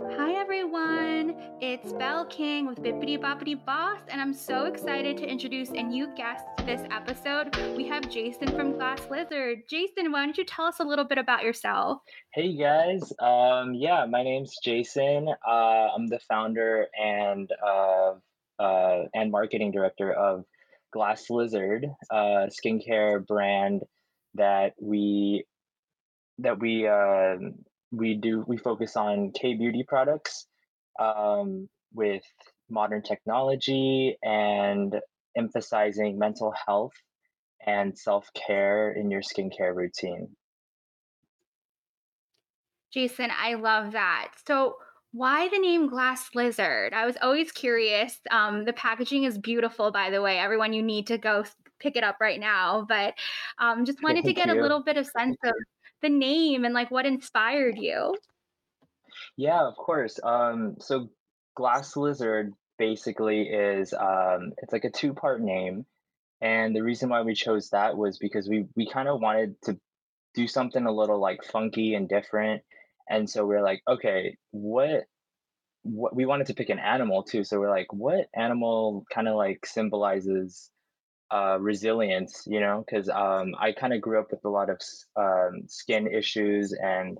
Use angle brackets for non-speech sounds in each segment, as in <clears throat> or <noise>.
Hi everyone, it's Belle King with Bippity Boppity Boss, and I'm so excited to introduce a new guest to this episode. We have Jason from Glass Lizard. Jason, why don't you tell us a little bit about yourself? Hey guys, um, yeah, my name's Jason. Uh, I'm the founder and uh, uh, and marketing director of Glass Lizard, a skincare brand that we that we uh, we do we focus on K beauty products um, with modern technology and emphasizing mental health and self care in your skincare routine. Jason, I love that. So, why the name Glass Lizard? I was always curious. Um, the packaging is beautiful, by the way. Everyone, you need to go pick it up right now. But um, just wanted to Thank get a little bit of sense of the name and like what inspired you. Yeah, of course. Um, so Glass Lizard basically is um, it's like a two-part name, and the reason why we chose that was because we we kind of wanted to do something a little like funky and different, and so we're like, okay, what what we wanted to pick an animal too, so we're like, what animal kind of like symbolizes uh, resilience, you know? Because um, I kind of grew up with a lot of um, skin issues and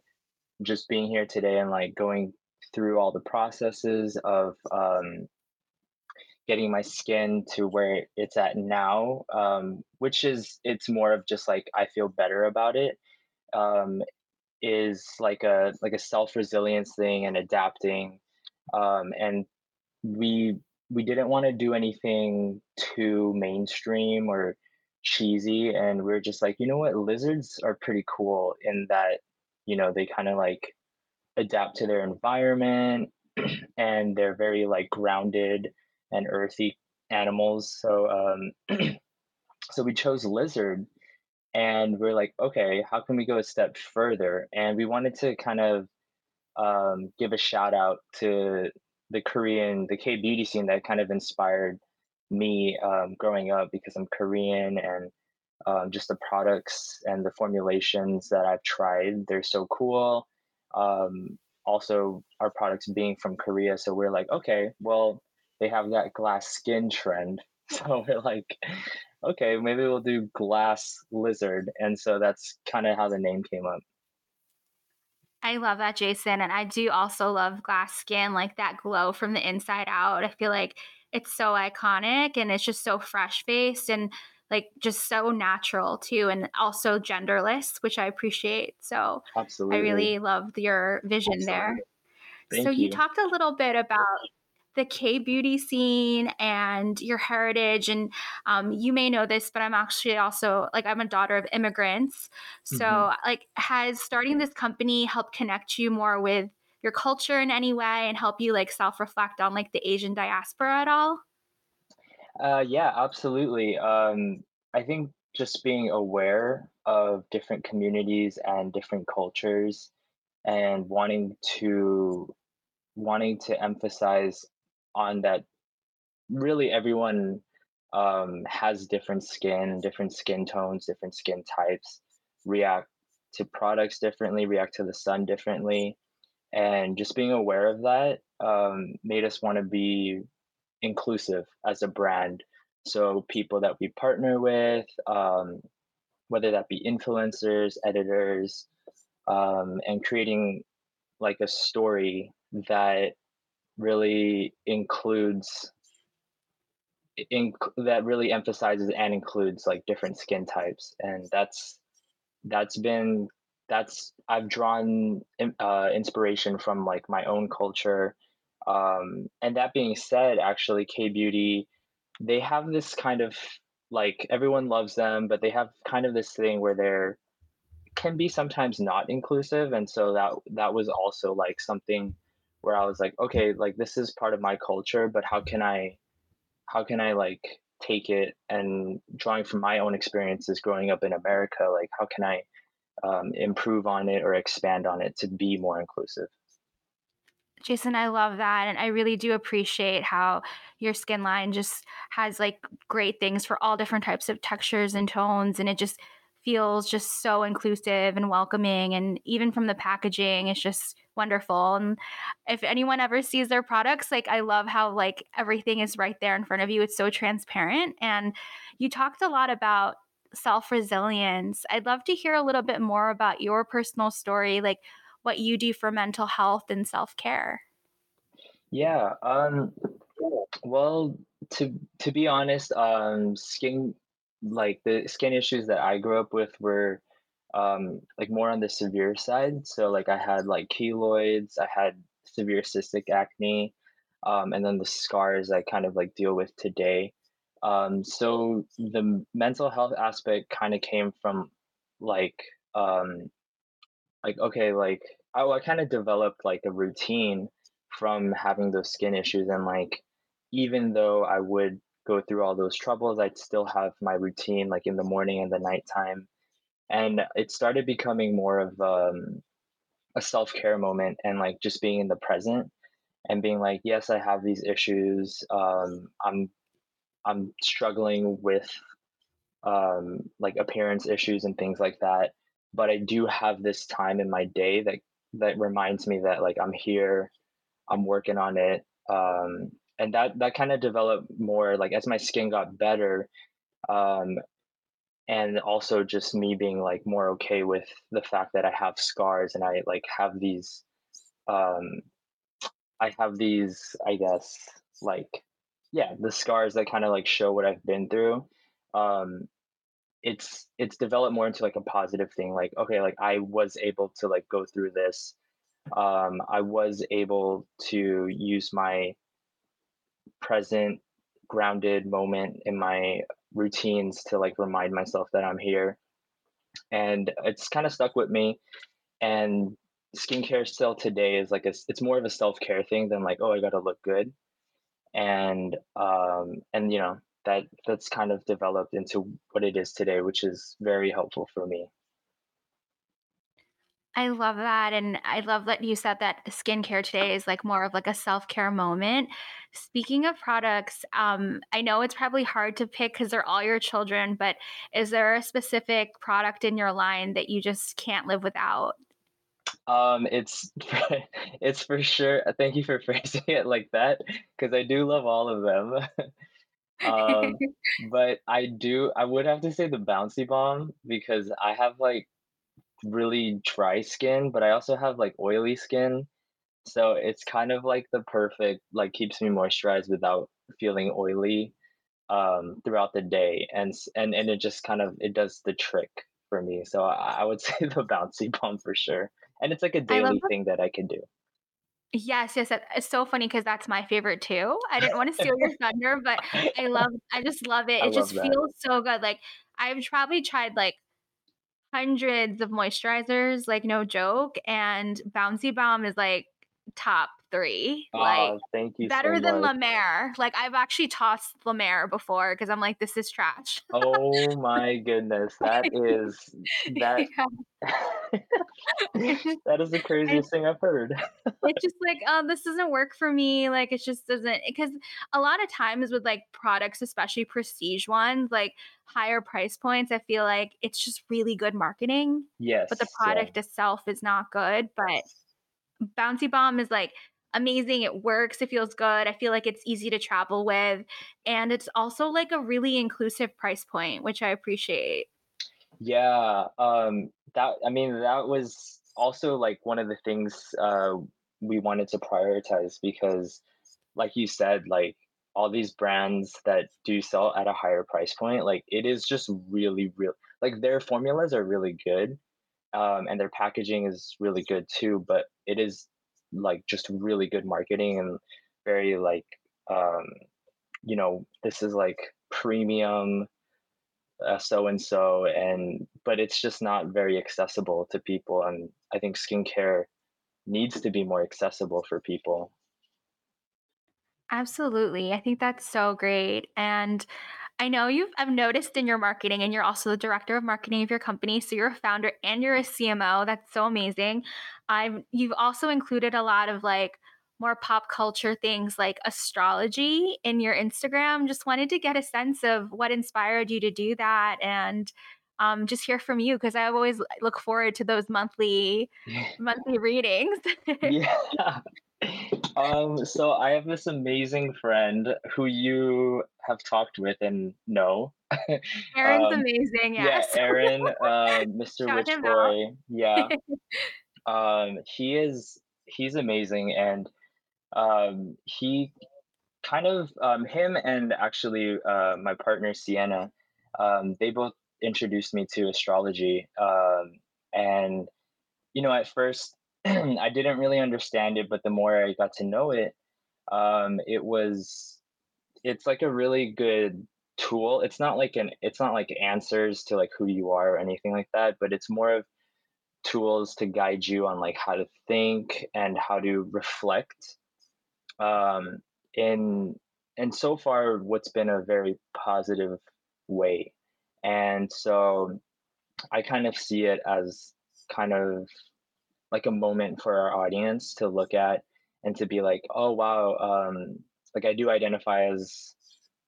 just being here today and like going through all the processes of um, getting my skin to where it's at now, um, which is it's more of just like I feel better about it. Um, is like a like a self resilience thing and adapting, um, and we we didn't want to do anything too mainstream or cheesy, and we are just like, you know what, lizards are pretty cool in that you know they kind of like adapt to their environment <clears throat> and they're very like grounded and earthy animals. So um <clears throat> so we chose lizard and we're like, okay, how can we go a step further? And we wanted to kind of um give a shout out to the Korean, the K beauty scene that kind of inspired me um, growing up because I'm Korean and um, just the products and the formulations that I've tried. They're so cool. Um, also, our products being from Korea, so we're like, okay, well, they have that glass skin trend. <laughs> So we're like, okay, maybe we'll do glass lizard. And so that's kind of how the name came up. I love that, Jason. And I do also love glass skin, like that glow from the inside out. I feel like it's so iconic and it's just so fresh faced and like just so natural too, and also genderless, which I appreciate. So absolutely I really loved your vision there. So you you. talked a little bit about the K beauty scene and your heritage. And um, you may know this, but I'm actually also like, I'm a daughter of immigrants. So, like, has starting this company helped connect you more with your culture in any way and help you like self reflect on like the Asian diaspora at all? Uh, yeah, absolutely. Um, I think just being aware of different communities and different cultures and wanting to wanting to emphasize on that really everyone um, has different skin, different skin tones, different skin types, react to products differently, react to the sun differently. And just being aware of that um, made us want to be inclusive as a brand. So people that we partner with, um, whether that be influencers, editors, um, and creating like a story that really includes in, that really emphasizes and includes like different skin types and that's that's been that's i've drawn uh, inspiration from like my own culture um, and that being said actually k beauty they have this kind of like everyone loves them but they have kind of this thing where they're can be sometimes not inclusive and so that that was also like something where i was like okay like this is part of my culture but how can i how can I like take it and drawing from my own experiences growing up in America, like how can I um, improve on it or expand on it to be more inclusive? Jason, I love that. And I really do appreciate how your skin line just has like great things for all different types of textures and tones. And it just feels just so inclusive and welcoming. And even from the packaging, it's just wonderful. And if anyone ever sees their products, like I love how like everything is right there in front of you. It's so transparent. And you talked a lot about self resilience. I'd love to hear a little bit more about your personal story, like what you do for mental health and self care. Yeah. Um. Well, to to be honest, um, skin like the skin issues that I grew up with were um like more on the severe side. So like I had like keloids, I had severe cystic acne, um, and then the scars I kind of like deal with today. Um, so the mental health aspect kind of came from like um like okay like I, I kind of developed like a routine from having those skin issues and like even though I would go through all those troubles, I'd still have my routine like in the morning and the nighttime. And it started becoming more of um, a self care moment and like just being in the present and being like, yes, I have these issues. Um, I'm I'm struggling with um, like appearance issues and things like that. But I do have this time in my day that that reminds me that like I'm here, I'm working on it. Um, and that that kind of developed more like as my skin got better, um, and also just me being like more okay with the fact that I have scars and I like have these um I have these I guess like yeah, the scars that kind of like show what I've been through. Um it's it's developed more into like a positive thing like okay like I was able to like go through this. Um I was able to use my present grounded moment in my routines to like remind myself that I'm here. And it's kind of stuck with me. And skincare still today is like a, it's more of a self-care thing than like oh i gotta look good. And um and you know that that's kind of developed into what it is today which is very helpful for me I love that, and I love that you said that skincare today is, like, more of, like, a self-care moment. Speaking of products, um, I know it's probably hard to pick because they're all your children, but is there a specific product in your line that you just can't live without? um it's <laughs> it's for sure thank you for <laughs> phrasing it like that because i do love all of them <laughs> um but i do i would have to say the Bouncy Balm because i have like really dry skin, but I also have like oily skin. So it's kind of like the perfect like keeps me moisturized without feeling oily um throughout the day and and and it just kind of it does the trick for me. So I, I would <laughs> say the Bouncy Balm for sure. And it's like a daily thing that I can do. Yes, yes, it's so funny because that's my favorite too. I didn't wanna steal your <laughs> thunder, but I love I just love it. It just feels so good, like, I've probably tried, like, hundreds of moisturizers, like, no joke, and Bouncy Balm is, like, top 3, like, Oh, thank you so better than much. La Like, I've actually tossed La Mer before because I'm like, "This is trash." Oh <laughs> my goodness. That is <laughs> that I <laughs> that is the I craziest thing I've heard. It's just like, "Oh, this doesn't work for me," like, it just doesn't because a lot of times with, like, products, especially prestige ones, like, higher price points, I feel like it's just really good marketing, Yes. but the Yes, yeah. product itself is not good, but Bouncy Balm is, like, amazing, it works, it feels good, I feel like it's easy to travel with, and it's also, like, a really inclusive price point, which I appreciate. Yeah, um, that I mean, that was also like one of the things uh, we wanted to prioritize because, like you said, like all these brands that do sell at a higher price point, like it is just really, real. Like their formulas are really good, um, and their packaging is really good too. But it is like just really good marketing and very like, um, you know, this is like premium so and so and but it's just not very accessible to people and i think skincare needs to be more accessible for people Absolutely. I think that's so great. And I know you've I've noticed in your marketing and you're also the director of marketing of your company. So you're a founder and you're a CMO. That's so amazing. I've you've also included a lot of like more pop culture things like astrology in your Instagram. Just wanted to get a sense of what inspired you to do that and um, just hear from you because I always look forward to those monthly <laughs> monthly readings. <laughs> yeah <laughs> Um, so I have this amazing friend who you have talked with and know. <laughs> Aaron's um, amazing, yeah, yes. Aaron, <laughs> uh, Mr. Shout Rich out. Boy. Yeah, <laughs> um, he is he's amazing, and um, he kind of um, him and actually uh, my partner Sienna, um, they both introduced me to astrology, um, and you know, at first <clears throat> I didn't really understand it, but the more I got to know it, um, it was it's like a really good tool. It's not like an it's not like answers to like who you are or anything like that, but it's more of tools to guide you on like how to think and how to reflect. Um, in and so far, what's been a very positive way, and so I kind of see it as kind of like a moment for our audience to look at and to be like, oh wow, um, like I do identify as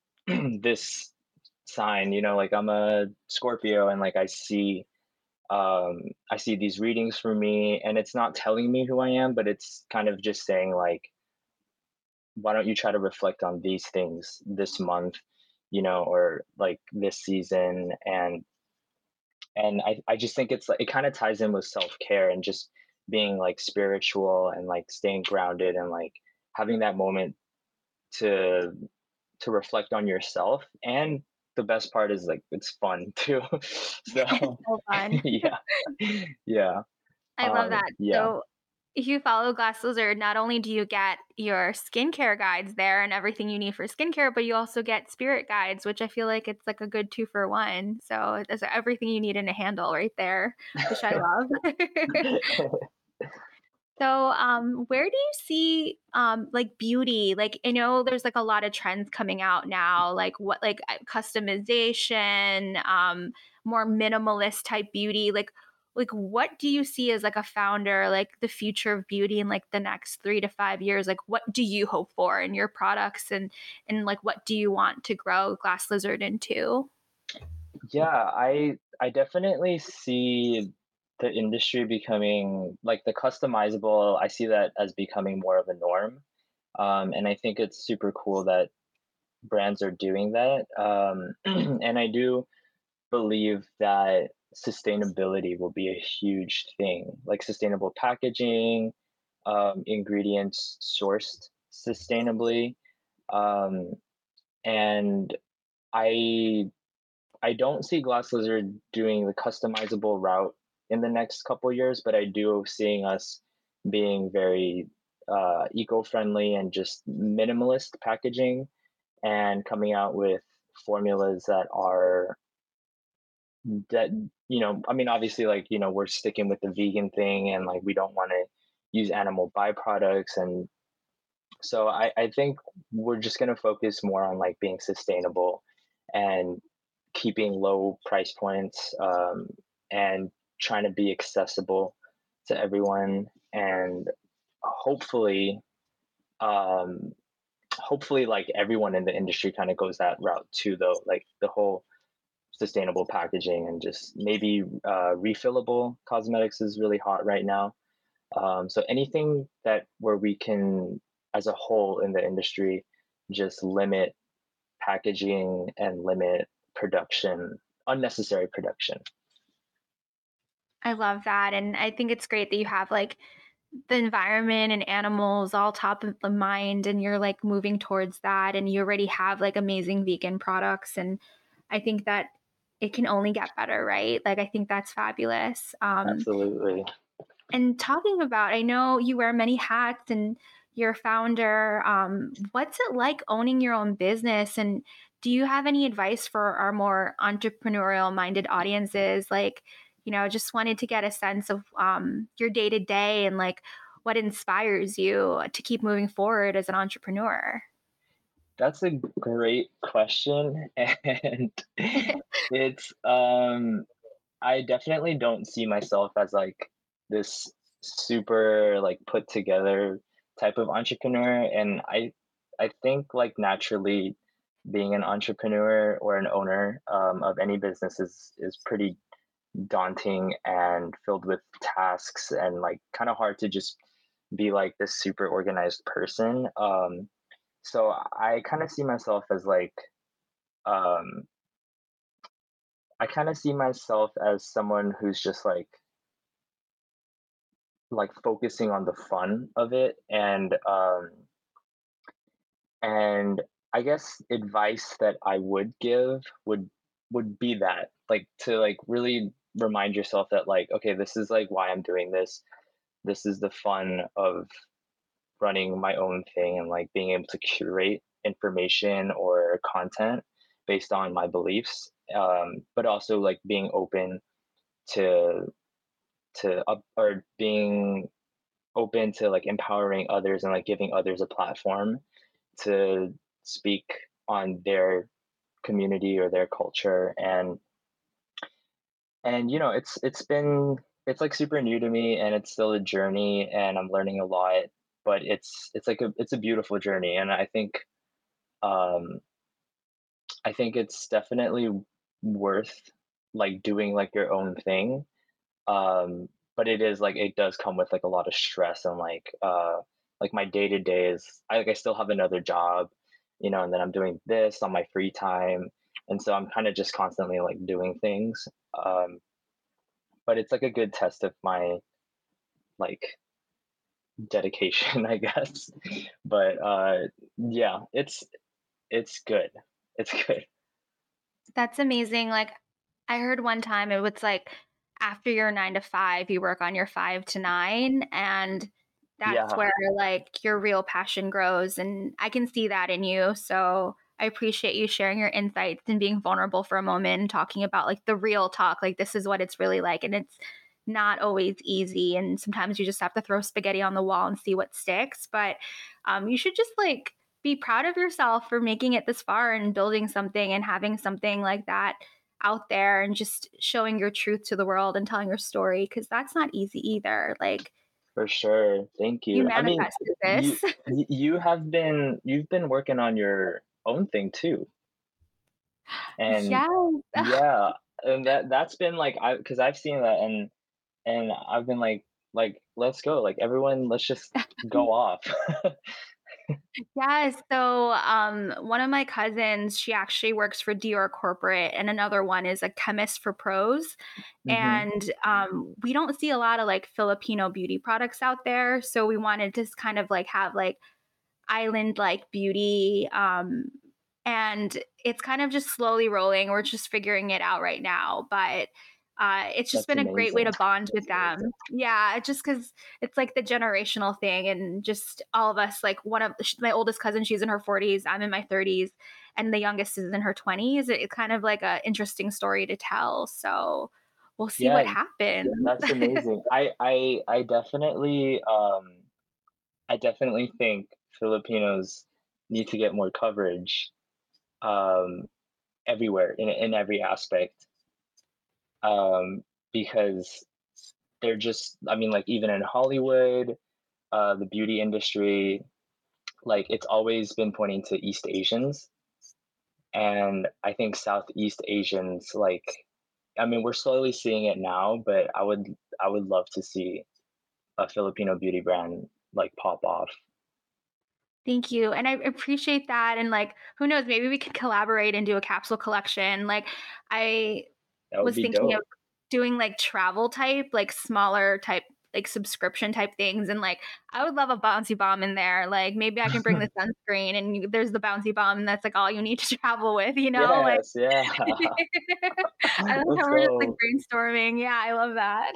<clears throat> this sign, you know, like I'm a Scorpio and like I see um I see these readings for me and it's not telling me who I am, but it's kind of just saying like, why don't you try to reflect on these things this month, you know, or like this season? And and I, I just think it's like it kind of ties in with self-care and just being like spiritual and like staying grounded and like having that moment to to reflect on yourself and the best part is like it's fun <laughs> too so so fun. <laughs> yeah yeah I love um that. yeah So, if you follow Glass Lizard, not only do you get your skincare guides there and everything you need for skincare, but you also get spirit guides, which I feel like it's like a good two for one. So, it's everything you need in a handle right there, which I <laughs> love. So, um, where do you see, um, like beauty? Like, I know there's like a lot of trends coming out now, like what, like uh, customization, um, more minimalist type beauty. Like, like what do you see as like a founder, like the future of beauty in like the next three to five years? Like, what do you hope for in your products, and and like what do you want to grow Glass Lizard into? Yeah, I I definitely see the industry becoming like the customizable. I see that as becoming more of a norm, um, and I think it's super cool that brands are doing that. Um, <clears throat> and I do believe that sustainability will be a huge thing, like sustainable packaging, um, ingredients sourced sustainably, um, and I I don't see Glass Lizard doing the customizable route in the next couple years, but I do seeing us being very uh, eco-friendly and just minimalist packaging and coming out with formulas that are that you know i mean obviously like you know we're sticking with the vegan thing and like we don't want to use animal byproducts and so i i think we're just going to focus more on like being sustainable and keeping low price points um, and trying to be accessible to everyone and hopefully um hopefully like everyone in the industry kind of goes that route too though like the whole sustainable packaging and just maybe uh, refillable cosmetics is really hot right now. Um, so anything that where we can as a whole in the industry just limit packaging and limit production unnecessary production I love that, and I think it's great that you have like the environment and animals all top of the mind and you're like moving towards that and you already have like amazing vegan products and i think that it can only get better right? Like i think that's fabulous um absolutely. and talking about i know you wear many hats and you're a founder um what's it like owning your own business and do you have any advice for our more entrepreneurial minded audiences? Like you know just wanted to get a sense of um, your day to day and like what inspires you to keep moving forward as an entrepreneur? That's a great question, <laughs> and <laughs> it's um I definitely don't see myself as like this super like put together type of entrepreneur, and I I think like naturally being an entrepreneur or an owner um, of any business is is pretty daunting and filled with tasks and like kind of hard to just be like this super organized person. Um, so I kind of see myself as like um, I kind of see myself as someone who's just like like focusing on the fun of it and um and I guess advice that I would give would would be that like to like really remind yourself that like okay this is like why I'm doing this. This is the fun of running my own thing and like being able to curate information or content based on my beliefs um, but also like being open to to up or being open to like empowering others and like giving others a platform to speak on their community or their culture and and you know it's it's been it's like super new to me and it's still a journey and I'm learning a lot but it's it's like a it's a beautiful journey and I think um I think it's definitely worth like doing like your own thing um but it is like it does come with like a lot of stress and like uh like my day to day is I like I still have another job you know and then I'm doing this on my free time and so I'm kind of just constantly like doing things um but it's like a good test of my like dedication <laughs> i guess. But uh yeah it's it's good. It's good. That's amazing. Like, I heard one time it was like after your 9 to 5, you work on your 5 to 9, and that's yeah. where, like, your real passion grows, and I can see that in you, so I appreciate you sharing your insights and being vulnerable for a moment and talking about, like, the real talk, like, this is what it's really like, and it's not always easy, and sometimes you just have to throw spaghetti on the wall and see what sticks, but, um, you should just, like, be proud of yourself for making it this far and building something and having something like that out there and just showing your truth to the world and telling your story because that's not easy either. Like for sure thank you you i mean <laughs> you you have been you've been working on your own thing too and yes. yeah and that that's been like i because i've seen that and and i've been like like let's go like everyone let's just go <laughs> off Yes. So, um, one of my cousins, she actually works for Dior Corporate, and another one is a chemist for Prose. hmm And um, we don't see a lot of like Filipino beauty products out there. So we wanted to kind of like have like island like beauty. Um, and it's kind of just slowly rolling. We're just figuring it out right now. But uh, it's just that's been a great way to bond with them. Yeah, just because it's like the generational thing, and just all of us. Like one of my oldest cousin, she's in her 40s, I'm in my 30s, and the youngest is in her 20s. It- It's kind of like a interesting story to tell. So we'll see yeah what happens. That's amazing. I I I definitely um I definitely think Filipinos need to get more coverage um everywhere in in every aspect um because they're just I mean like even in Hollywood, uh the beauty industry, like it's always been pointing to East Asians and I think Southeast Asians like I mean we're slowly seeing it now, but I would I would love to see a Filipino beauty brand like pop off. Thank you, and I appreciate that, and, like, who knows, maybe we could collaborate and do a capsule collection, like, I was thinking of doing, like, travel type, like, smaller type, like, subscription type things, and, like, I would love a Bouncy Balm in there, like, maybe I can bring the <laughs> sunscreen and you there's the Bouncy Balm, and that's, like, all you need to <laughs> travel with, you know, like yeah. <laughs> I love how we're just, like, brainstorming, yeah, I love that.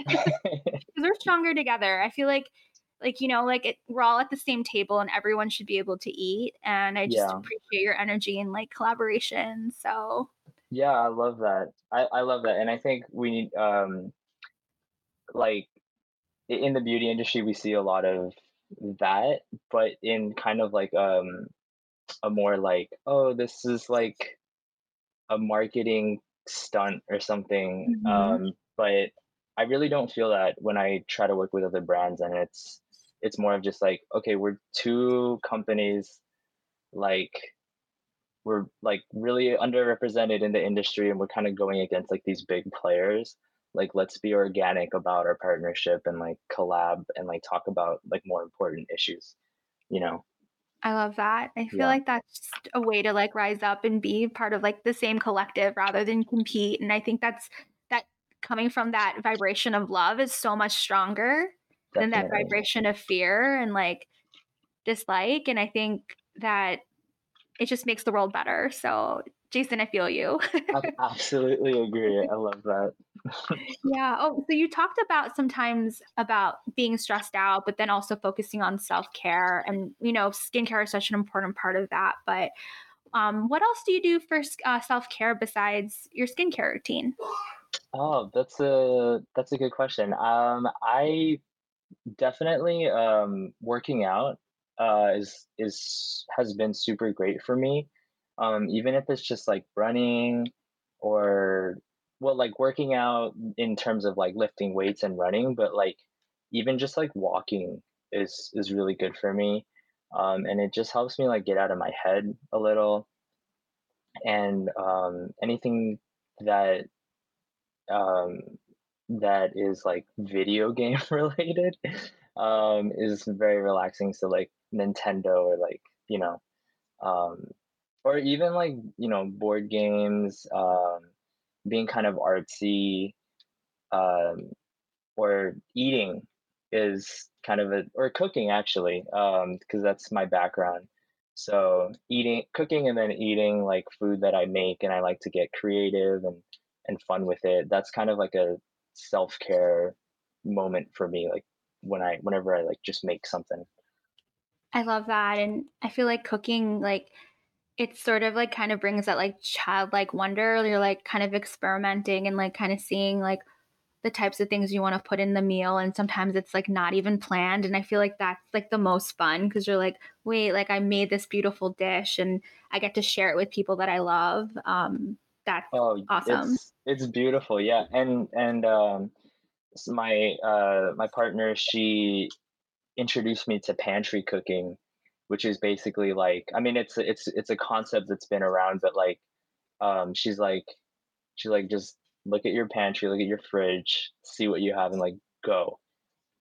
'Cause we're stronger together. I feel like like, you know, like, it we're all at the same table and everyone should be able to eat, and I just Yeah. appreciate your energy and, like, collaboration, so Yeah, I love that. I I love that, and I think we need, um, like, in the beauty industry, we see a lot of that, but in kind of like, um, a more like, "Oh, this is like a marketing stunt or something," Mhm. um, but I really don't feel that when I try to work with other brands, and it's it's more of just like, "Okay, we're 2 companies, like, we're, like, really underrepresented in the industry, and we're kinda going against, like, these big players." like let's be organic about our partnership and like collab and like talk about like more important issues you know I love that. I feel yeah like that's a way to like rise up and be part of like the same collective rather than compete. And I think that's that coming from that vibration of love is so much stronger than that vibration of fear and like dislike. And I think that it just makes the world better. So, Jason, I feel you. I <laughs> absolutely agree i love that <laughs> Yeah. Oh, so you talked about sometimes about being stressed out, but then also focusing on self care, and you know, skincare is such an important part of that. But um, what else do you do for uh, self care besides your skincare routine? oh that's a that's a good question um i definitely um working out uh is is has been super great for me um even if it's just like running or well like working out in terms of like lifting weights and running but like even just like walking is is really good for me um and it just helps me like get out of my head a little and um anything that um that is like video <laughs> game related um is very relaxing so like nintendo or like you know um or even like you know board games um being kind of artsy um or eating is kind of a or cooking actually um because that's my background. So eating cooking and then eating like food that i make and i like to get creative and and fun with it that's kind of like a self-care moment for me like when i whenever i like just make something I love that, and I feel like cooking, like it sort of like kind of brings that like childlike wonder. You're like kind of experimenting and like kind of seeing like the types of things you want to put in the meal and sometimes it's like not even planned and i feel like that's like the most fun because you're like wait like i made this beautiful dish and i get to share it with people that i love um that's oh awesome it's it's beautiful yeah and and um s- my uh my partner she introduced me to pantry cooking, which is basically like I mean it's it's it's a concept that's been around, but like um she's like she's like just look at your pantry, look at your fridge, see what you have and like go.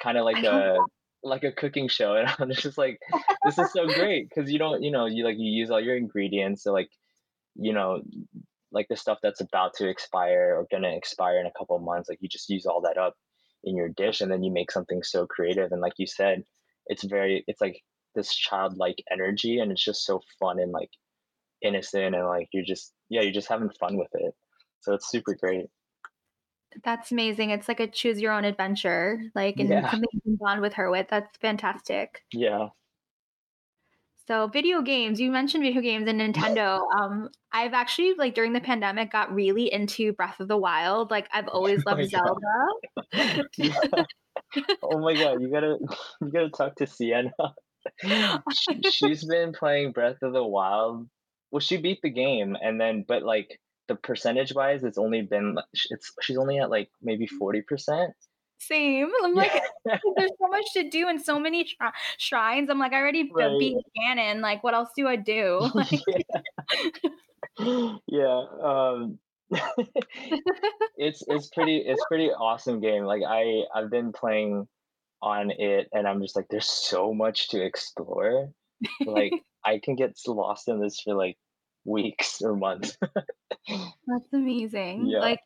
Kind of like a like a cooking show and <laughs> I'm just like this is so <laughs> great because you don't you know you like you use all your ingredients so like you know like the stuff that's about to expire or gonna expire in a couple months like you just use all that up in your dish and then you make something so creative and like you said it's very it's like this childlike energy and it's just so fun and like innocent and like you're just yeah you're just having fun with it. So it's super great. That's amazing. It's like a choose your own adventure like and yeah. something you can bond with her with. That's fantastic. Yeah So video games, you mentioned video games and Nintendo. Um, I've actually like during the pandemic got really into Breath of the Wild. Like I've <laughs> oh always loved my god Zelda. yeah oh my god you gotta <laughs> you gotta talk to sienna <laughs> she, she's been playing breath of the wild well she beat the game and then but like the percentage wise it's only been it's she's only at like maybe 40% Same. <laughs> I'm yeah like, there's <laughs> so much to do and so many shri- shrines. I'm like, I already right beat Ganon. Like, what else do I <laughs> do? yeah um it's it's pretty it's pretty awesome game like i i've been playing on it and i'm just like there's so much to explore like i can get lost in this for like weeks or months That's amazing. yeah Like,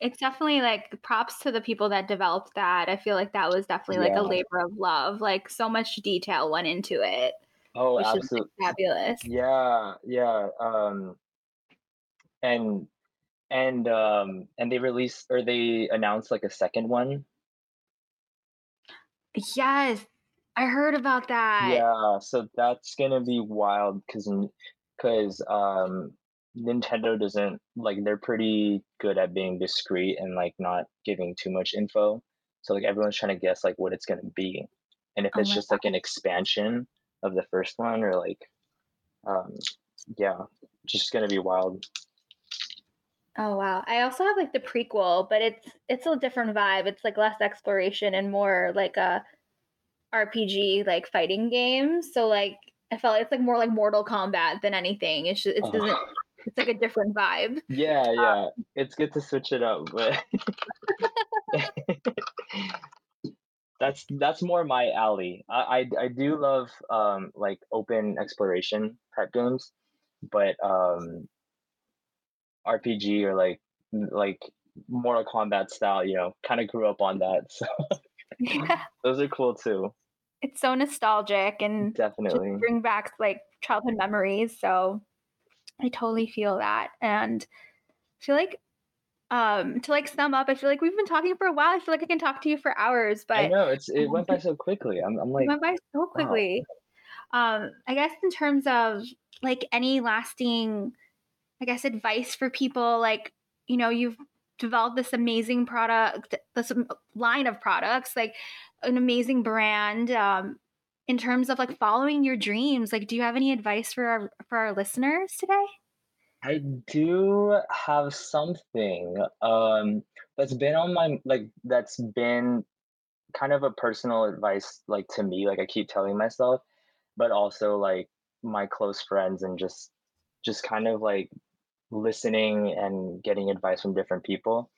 it's definitely like props to the people that developed that. I feel like that was definitely like a labor of love. Like, so much detail went into it. oh which is like absolutely fabulous. yeah yeah um and and um and they released or they announced like a second one Yes, I heard about that. Yeah, so that's gonna be wild because because um Nintendo doesn't like they're pretty good at being discreet and like not giving too much info. So like everyone's trying to guess like what it's gonna be. And if Oh it's just like an expansion of the first one or like um yeah, just gonna be wild. Oh wow. I also have like the prequel, but it's it's a different vibe. It's like less exploration and more like a RPG like fighting game. So like I felt like it's like more like Mortal Kombat than anything. It's just, it Oh doesn't it's like a different vibe. Yeah, yeah. Um It's good to switch it up, but <laughs> that's that's more my alley. I I I do love, um, like, open exploration type games, but, um RPG or, like like, Mortal Kombat style, you know, kinda grew up on that, so Yeah. <laughs> <laughs> those are cool too. It's so nostalgic and Definitely. bring back, like, childhood memories, so I totally feel that, and I feel like, um, to, like, sum up, I feel like we've been talking for a while, I feel like I can talk to you for hours, but I know, it's it um <laughs> went by so quickly. I'm I'm It like, went by so "Wow." quickly. Um, I guess in terms of, like, any lasting, I guess, advice for people, like, you know, you've developed this amazing product, this line of products, like, an amazing brand, um, in terms of, like, following your dreams, like, do you have any advice for our for our listeners today? I do have something, um, that's been on my like, that's been kind of a personal advice, like, to me, like, I keep telling myself, but also, like, my close friends and just just kind of, like, listening and getting advice from different people,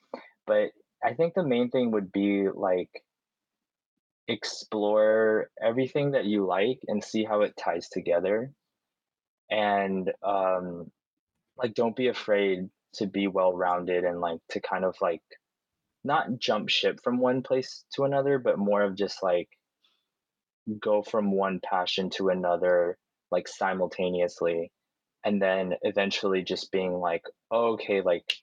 but I think the main thing would be, like explore everything that you like and see how it ties together, and, um, like, don't be afraid to be well-rounded and, like, to kind of, like, not jump ship from one place to another, but more of just, like go from one passion to another, like, simultaneously, and then eventually just being like, "Oh, okay, like,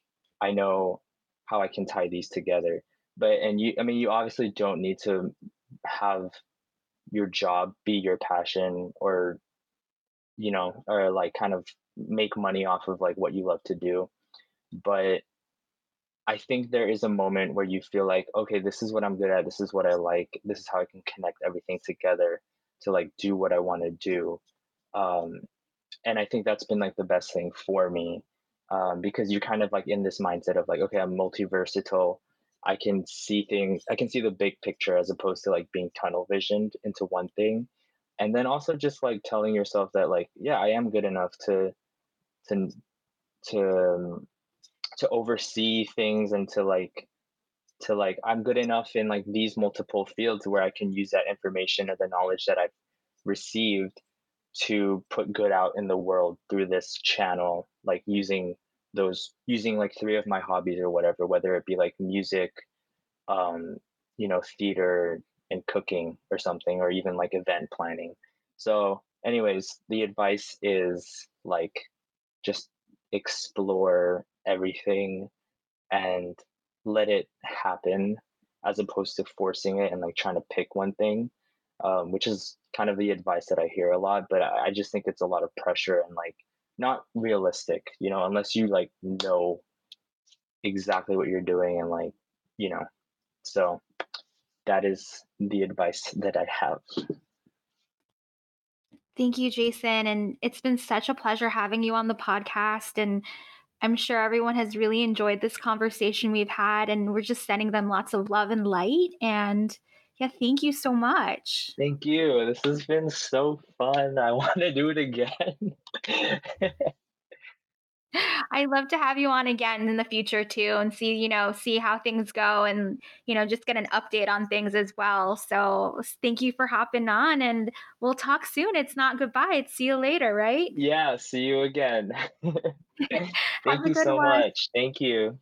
I know how I can tie these together." But and you I mean, you obviously don't need to have your job be your passion or, you know, or, like, kind of make money off of, like, what you love to do, but I think there is a moment where you feel like, "Okay, this is what I'm good at, this is what I like, this is how I can connect everything together to, like, do what I wanna do." Um, and I think that's been, like, the best thing for me, um, because you're kind of, like, in this mindset of, like, "Okay, I'm multi-versatile, I can see things I can see the big picture as opposed to, like, being tunnel visioned into one thing." And then also just, like, telling yourself that, like, "Yeah, I am good enough to to to to oversee things and to, like to, like I'm good enough in, like, these multiple fields where I can use that information or the knowledge that I've received to put good out in the world through this channel," like, using those using, like, 3 of my hobbies or whatever, whether it be, like, music, um, you know, theater, and cooking or something, or even, like, event planning. So, anyways, the advice is, like, just explore everything and let it happen as opposed to forcing it and, like, trying to pick one thing, um, which is kind of the advice that I hear a lot, but I I just think it's a lot of pressure and, like, not realistic, you know, unless you, like, know exactly what you're doing and, like, you know, so that is the advice that I have. Thank you, Jason, and it's been such a pleasure having you on the podcast, and I'm sure everyone has really enjoyed this conversation we've had, and we're just sending them lots of love and light, and, yeah, thank you so much. Thank you, this has been so fun, I <laughs> wanna do it again. I'd love to have you on again in the future too and see, you know, see how things go and, you know, just get an update on things as well, so thank you for hopping on, and we'll talk soon, it's not goodbye, it's see you later, right? Yeah, see you again. <laughs> <laughs> Thank you so one. much, thank you.